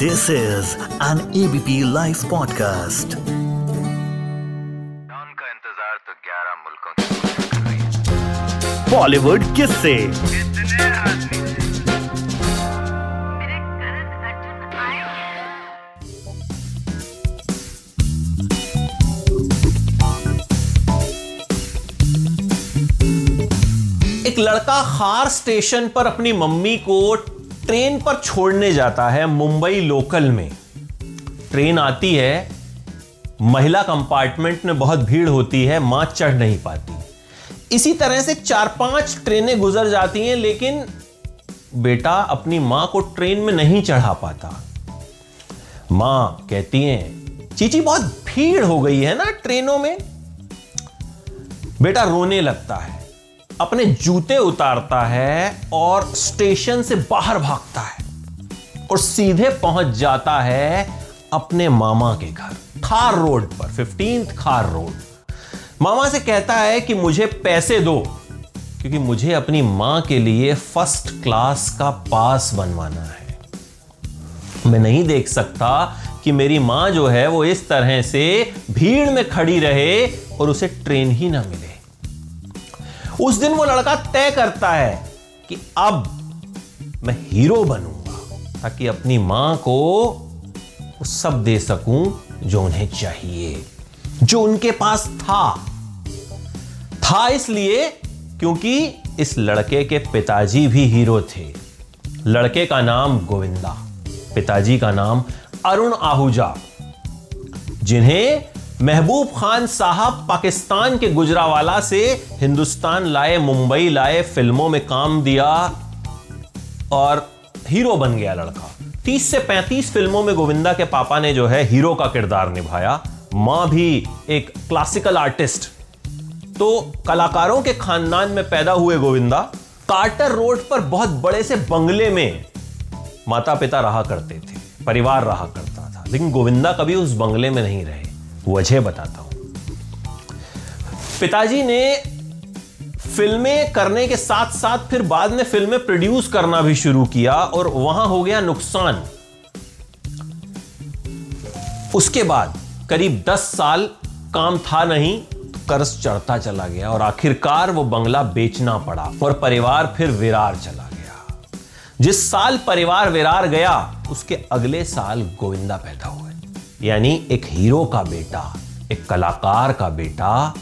This is an ABP Life podcast. Don का इंतज़ार तो 11 मुल्कों बॉलीवुड आए हैं? एक लड़का खार स्टेशन पर अपनी मम्मी को ट्रेन पर छोड़ने जाता है मुंबई लोकल में। ट्रेन आती है, महिला कंपार्टमेंट में बहुत भीड़ होती है, माँ चढ़ नहीं पाती। इसी तरह से चार पाँच ट्रेनें गुजर जाती हैं, लेकिन बेटा अपनी माँ को ट्रेन में नहीं चढ़ा पाता। माँ कहती हैं, चीची, बहुत भीड़ हो गई है ना ट्रेनों में? बेटा रोने लगता है। अपने जूते उतारता है और स्टेशन से बाहर भागता है और सीधे पहुँच जाता है अपने मामा के घर, खार रोड पर फिफ्टींथ खार रोड। मामा से कहता है कि मुझे पैसे दो, क्योंकि मुझे अपनी माँ के लिए फ़र्स्ट क्लास का पास बनवाना है। मैं नहीं देख सकता कि मेरी माँ जो है वो इस तरह से भीड़ में खड़ी रहे और उसे ट्रेन ही ना मिले। उस दिन वो लड़का तय करता है कि अब मैं हीरो बनूँगा, ताकि अपनी माँ को सब दे सकूँ जो उन्हें चाहिए, जो उनके पास था। था इसलिए क्योंकि इस लड़के के पिताजी भी हीरो थे। लड़के का नाम गोविंदा, पिताजी का नाम अरुण आहूजा, जिन्हें महबूब खान साहब पाकिस्तान के गुजरावाला से हिंदुस्तान लाए, मुंबई लाए, फ़िल्मों में काम दिया और हीरो बन गया लड़का। 30 से 35 फ़िल्मों में गोविंदा के पापा ने जो है हीरो का किरदार निभाया। माँ भी एक क्लासिकल आर्टिस्ट तो कलाकारों के खानदान में पैदा हुए गोविंदा। कार्टर रोड पर बहुत बड़े से बंगले में माता पिता रहा करते थे, परिवार रहा करता था। लेकिन गोविंदा कभी उस बंगले में नहीं रहे। वजह बताता हूँ। पिताजी ने फ़िल्में करने के साथ साथ फिर बाद में फ़िल्में प्रोड्यूस करना भी शुरू किया और वहाँ हो गया नुकसान। उसके बाद करीब 10 साल काम था नहीं तो कर्ज चढ़ता चला गया और आखिरकार वो बंगला बेचना पड़ा और परिवार फिर विरार चला गया। जिस साल परिवार विरार गया, उसके अगले साल गोविंदा पैदा हुए। यानी एक हीरो का बेटा, एक कलाकार का बेटा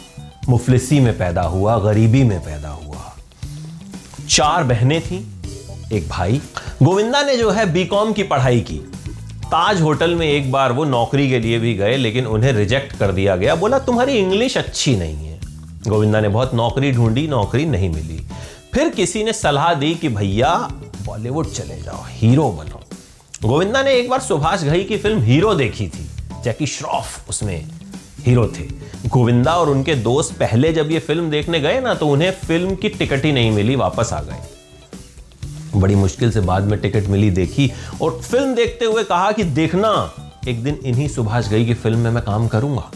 मुफलिसी में पैदा हुआ, गरीबी में पैदा हुआ। चार बहनें थीं, एक भाई। गोविंदा ने जो है बीकॉम की पढ़ाई की। ताज होटल में एक बार वो नौकरी के लिए भी गए, लेकिन उन्हें रिजेक्ट कर दिया गया। बोला, तुम्हारी इंग्लिश अच्छी नहीं है। गोविंदा ने बहुत नौकरी ढूंढी, नौकरी नहीं मिली। फिर किसी ने सलाह दी कि, भैया बॉलीवुड चले जाओ, हीरो बनो। गोविंदा ने एक बार सुभाष घई की फ़िल्म हीरो देखी थी। जैकी श्रॉफ उसमें हीरो थे। गोविंदा और उनके दोस्त पहले जब ये फ़िल्म देखने गए ना तो उन्हें फ़िल्म की टिकट ही नहीं मिली, वापस आ गए। बड़ी मुश्किल से बाद में टिकट मिली देखी और फ़िल्म देखते हुए कहा कि देखना, एक दिन इन्हीं सुभाष घई की फ़िल्म में मैं काम करूँगा।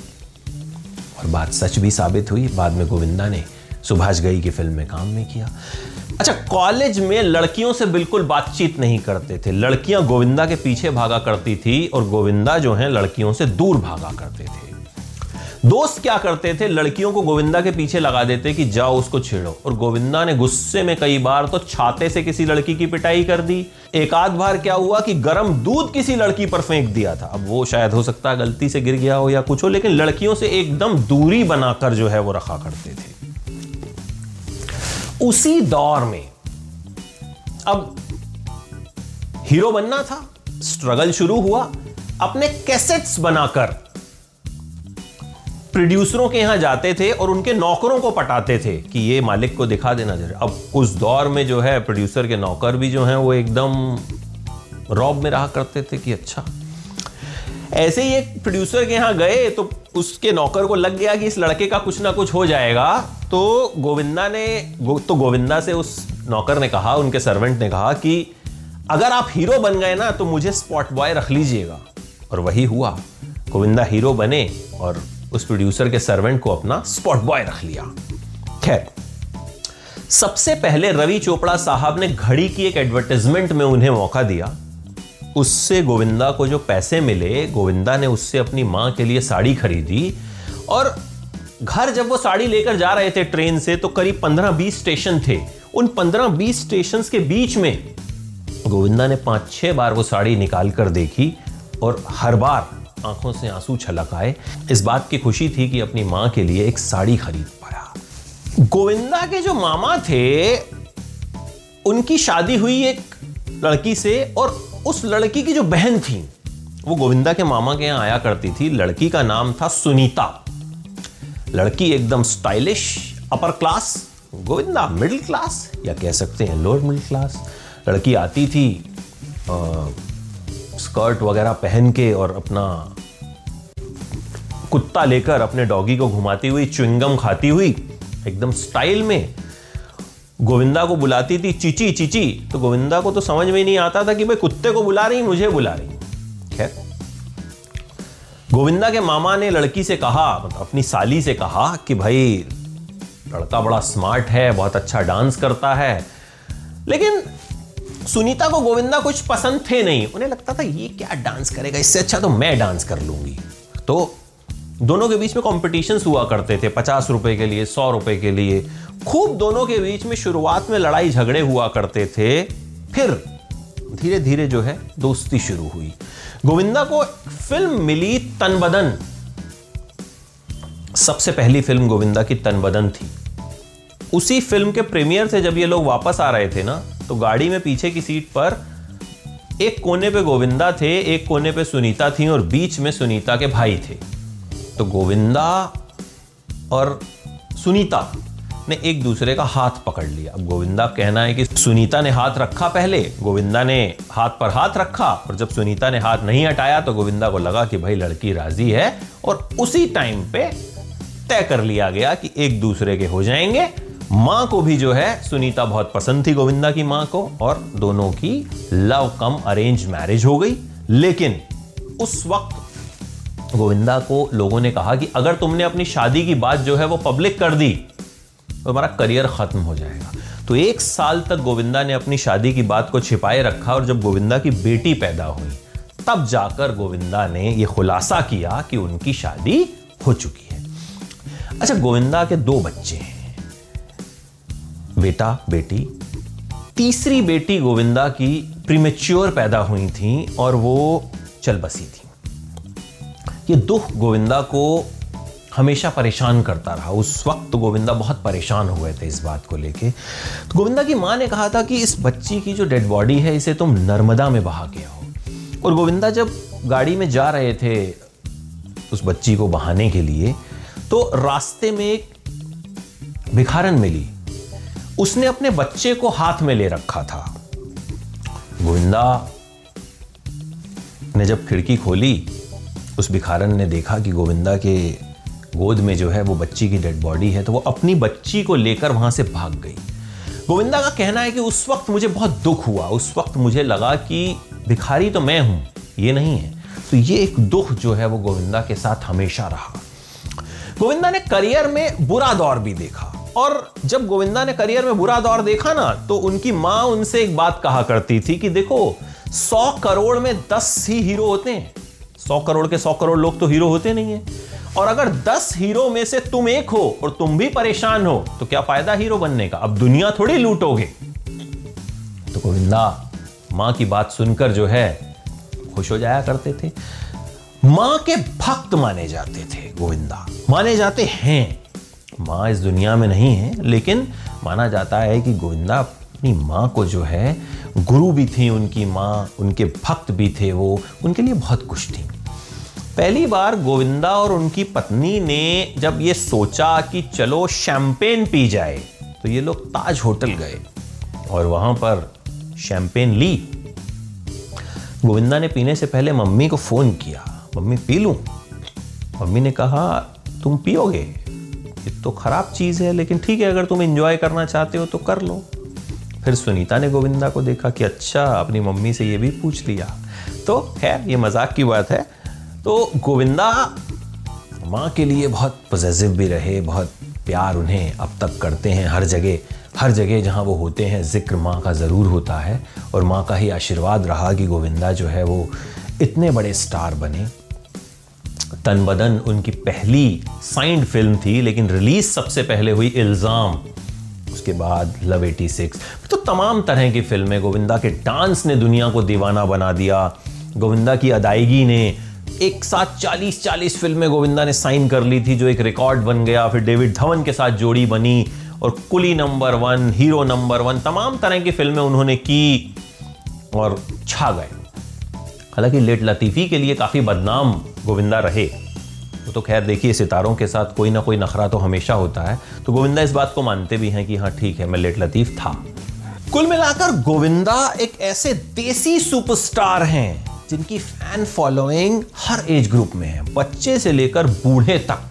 और बात सच भी साबित हुई, बाद में गोविंदा ने सुभाष गई की फ़िल्म में काम में किया। अच्छा कॉलेज में लड़कियों से बिल्कुल बातचीत नहीं करते थे। लड़कियाँ गोविंदा के पीछे भागा करती थी और गोविंदा जो है, लड़कियों से दूर भागा करते थे। दोस्त क्या करते थे? लड़कियों को गोविंदा के पीछे लगा देते कि जाओ उसको छेड़ो। और गोविंदा ने गुस्से में कई बार तो छाते से किसी लड़की की पिटाई कर दी। एक आध बार क्या हुआ कि गर्म दूध किसी लड़की पर फेंक दिया था। अब वो शायद हो सकता है गलती से गिर गया हो या कुछ हो, लेकिन लड़कियों से एकदम दूरी बनाकर जो है वो रखा करते थे। उसी दौर में अब हीरो बनना था स्ट्रगल शुरू हुआ, अपने कैसेट्स बनाकर प्रोड्यूसरों के यहाँ जाते थे और उनके नौकरों को पटाते थे कि ये मालिक को दिखा देना जरा अब उस दौर में जो है प्रोड्यूसर के नौकर भी जो हैं, वो एकदम रॉब में रहा करते थे कि अच्छा ऐसे ही एक प्रोड्यूसर के यहाँ गए तो उसके नौकर को लग गया कि इस लड़के का कुछ ना कुछ हो जाएगा। तो गोविंदा ने गो, तो गोविंदा से उस नौकर ने कहा उनके सर्वेंट ने कहा कि अगर आप हीरो बन गए ना तो मुझे स्पॉट बॉय रख लीजिएगा। और वही हुआ। गोविंदा हीरो बने और उस प्रोड्यूसर के सर्वेंट को अपना स्पॉट बॉय रख लिया। खैर सबसे पहले रवि चोपड़ा साहब ने घड़ी की एक एडवर्टाइजमेंट में उन्हें मौका दिया। उससे गोविंदा को जो पैसे मिले, गोविंदा ने उससे अपनी माँ के लिए साड़ी खरीदी और घर जब वो साड़ी लेकर जा रहे थे ट्रेन से तो करीब 15-20 स्टेशन थे। उन 15-20 स्टेशन के बीच में गोविंदा ने पाँच छह बार वो साड़ी निकाल कर देखी और हर बार आँखों से आँसू छलक आए। इस बात की खुशी थी कि अपनी माँ के लिए एक साड़ी खरीद पाया। गोविंदा के जो मामा थे, उनकी शादी हुई एक लड़की से और उस लड़की की जो बहन थी वो गोविंदा के मामा के यहाँ आया करती थी। लड़की का नाम था सुनीता। लड़की एकदम stylish upper class Govinda middle class या कह सकते हैं लोअर मिडिल क्लास लड़की आती थी आ, स्कर्ट वगैरह पहन के और अपना कुत्ता लेकर अपने डॉगी को घुमाती हुई च्विंगम खाती हुई एकदम स्टाइल में गोविंदा को बुलाती थी, चिची चिची। तो गोविंदा को तो समझ में नहीं आता था कि भाई कुत्ते को बुला रही, मुझे बुला रही। खैर, गोविंदा के मामा ने लड़की से कहा मतलब अपनी साली से कहा कि भाई, लड़का बड़ा स्मार्ट है, बहुत अच्छा डांस करता है। लेकिन सुनीता को गोविंदा कुछ पसंद थे नहीं। उन्हें लगता था, ये क्या डांस करेगा? इससे अच्छा तो मैं डांस कर लूँगी। तो दोनों के बीच में कॉम्पिटिशन हुआ करते थे, पचास रुपए के लिए, सौ रुपए के लिए। खूब दोनों के बीच में शुरुआत में लड़ाई झगड़े हुआ करते थे। फिर धीरे धीरे जो है, दोस्ती शुरू हुई। गोविंदा को फ़िल्म मिली तनबदन। सबसे पहली फ़िल्म गोविंदा की तनबदन थी। उसी फ़िल्म के प्रीमियर से जब ये लोग वापस आ रहे थे ना तो गाड़ी में पीछे की सीट पर एक कोने पे गोविंदा थे, एक कोने पे सुनीता थी और बीच में सुनीता के भाई थे। तो गोविंदा और सुनीता ने एक दूसरे का हाथ पकड़ लिया। अब गोविंदा कहना है कि सुनीता ने हाथ रखा पहले, गोविंदा ने हाथ पर हाथ रखा और जब सुनीता ने हाथ नहीं हटाया तो गोविंदा को लगा कि भाई लड़की राज़ी है और उसी टाइम पे तय कर लिया गया कि एक दूसरे के हो जाएँगे। माँ को भी जो है, सुनीता बहुत पसंद थी गोविंदा की माँ को और दोनों की लव कम अरेंज मैरिज हो गई। लेकिन उस वक्त गोविंदा को लोगों ने कहा कि अगर तुमने अपनी शादी की बात जो है वो पब्लिक कर दी तो हमारा करियर खत्म हो जाएगा। तो एक साल तक गोविंदा ने अपनी शादी की बात को छिपाए रखा और जब गोविंदा की बेटी पैदा हुई, तब जाकर गोविंदा ने यह खुलासा किया कि उनकी शादी हो चुकी है। अच्छा गोविंदा के दो बच्चे हैं। बेटा, बेटी। तीसरी बेटी गोविंदा की प्रीमेच्योर पैदा हुई थी और वो चल बसी थी। ये दुख गोविंदा को हमेशा परेशान करता रहा। उस वक्त गोविंदा बहुत परेशान हुए थे इस बात को लेके। तो गोविंदा की माँ ने कहा था कि इस बच्ची की जो डेड बॉडी है, इसे तुम नर्मदा में बहा के आओ। और गोविंदा जब गाड़ी में जा रहे थे उस बच्ची को बहाने के लिए तो रास्ते में एक भिखारन मिली। उसने अपने बच्चे को हाथ में ले रखा था। गोविंदा ने जब खिड़की खोली उस भिखारन ने देखा कि गोविंदा के गोद में जो है वो बच्ची की डेड बॉडी है तो वो अपनी बच्ची को लेकर वहाँ से भाग गई। गोविंदा का कहना है कि उस वक्त मुझे बहुत दुख हुआ। उस वक्त मुझे लगा कि भिखारी तो मैं हूँ, ये नहीं है। तो ये एक दुख जो है वो गोविंदा के साथ हमेशा रहा। गोविंदा ने करियर में बुरा दौर भी देखा। और जब गोविंदा ने करियर में बुरा दौर देखा ना तो उनकी माँ उनसे एक बात कहा करती थी कि देखो, सौ करोड़ में दस ही हीरो होते हैं। सौ करोड़ के सौ करोड़ लोग तो हीरो होते नहीं है। और अगर दस हीरो में से तुम एक हो और तुम भी परेशान हो तो क्या फ़ायदा हीरो बनने का? अब दुनिया थोड़ी लूटोगे। तो गोविंदा, माँ की बात सुनकर जो है, खुश हो जाया करते थे। माँ के भक्त माने जाते थे गोविंदा। माने जाते हैं। माँ इस दुनिया में नहीं है, लेकिन माना जाता है कि गोविंदा अपनी माँ को जो है, गुरु भी थी उनकी माँ, उनके भक्त भी थे वो, उनके लिए बहुत कुछ थी। पहली बार गोविंदा और उनकी पत्नी ने जब ये सोचा कि चलो शैंपेन पी जाए तो ये लोग ताज होटल गए और वहाँ पर शैंपेन ली। गोविंदा ने पीने से पहले मम्मी को फ़ोन किया, मम्मी, पी लूँ? मम्मी ने कहा, तुम पियोगे, ये तो खराब चीज़ है, लेकिन ठीक है, अगर तुम एंजॉय करना चाहते हो तो कर लो। फिर सुनीता ने गोविंदा को देखा कि अच्छा अपनी मम्मी से ये भी पूछ लिया। तो खैर ये मज़ाक की बात है। तो गोविंदा माँ के लिए बहुत पॉजिटिव भी रहे, बहुत प्यार उन्हें अब तक करते हैं हर जगह। हर जगह जहाँ वो होते हैं, ज़िक्र माँ का ज़रूर होता है। और माँ का ही आशीर्वाद रहा कि गोविंदा जो है वो इतने बड़े स्टार बने। तन बदन उनकी पहली साइंड फ़िल्म थी, लेकिन रिलीज़ सबसे पहले हुई इल्ज़ाम। उसके बाद लव 86 तो तमाम तरह की फ़िल्में, गोविंदा के डांस ने दुनिया को दीवाना बना दिया। गोविंदा की अदायगी ने एक साथ 40 40 फ़िल्में गोविंदा ने साइन कर ली थी, जो एक रिकॉर्ड बन गया। फिर डेविड धवन के साथ जोड़ी बनी और Coolie number one, hero number one, तमाम तरह की फ़िल्में उन्होंने की और छा गए। हालाँकि लेट लतीफ़ी के लिए काफ़ी बदनाम गोविंदा रहे। तो खैर देखिए, सितारों के साथ कोई ना कोई नखरा तो हमेशा होता है। तो गोविंदा इस बात को मानते भी हैं कि हाँ ठीक है, मैं लेट लतीफ़ था। कुल मिलाकर गोविंदा एक ऐसे देसी सुपरस्टार हैं, जिनकी फ़ैन फॉलोइंग हर एज ग्रुप में है, बच्चे से लेकर बूढ़े तक।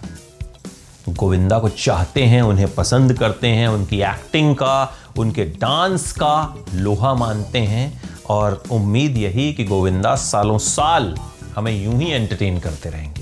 गोविंदा को चाहते हैं, उन्हें पसंद करते हैं, उनकी एक्टिंग का, उनके डांस का लोहा मानते हैं और उम्मीद यही कि गोविंदा सालों साल हमें यूँ ही एंटरटेन करते रहेंगे।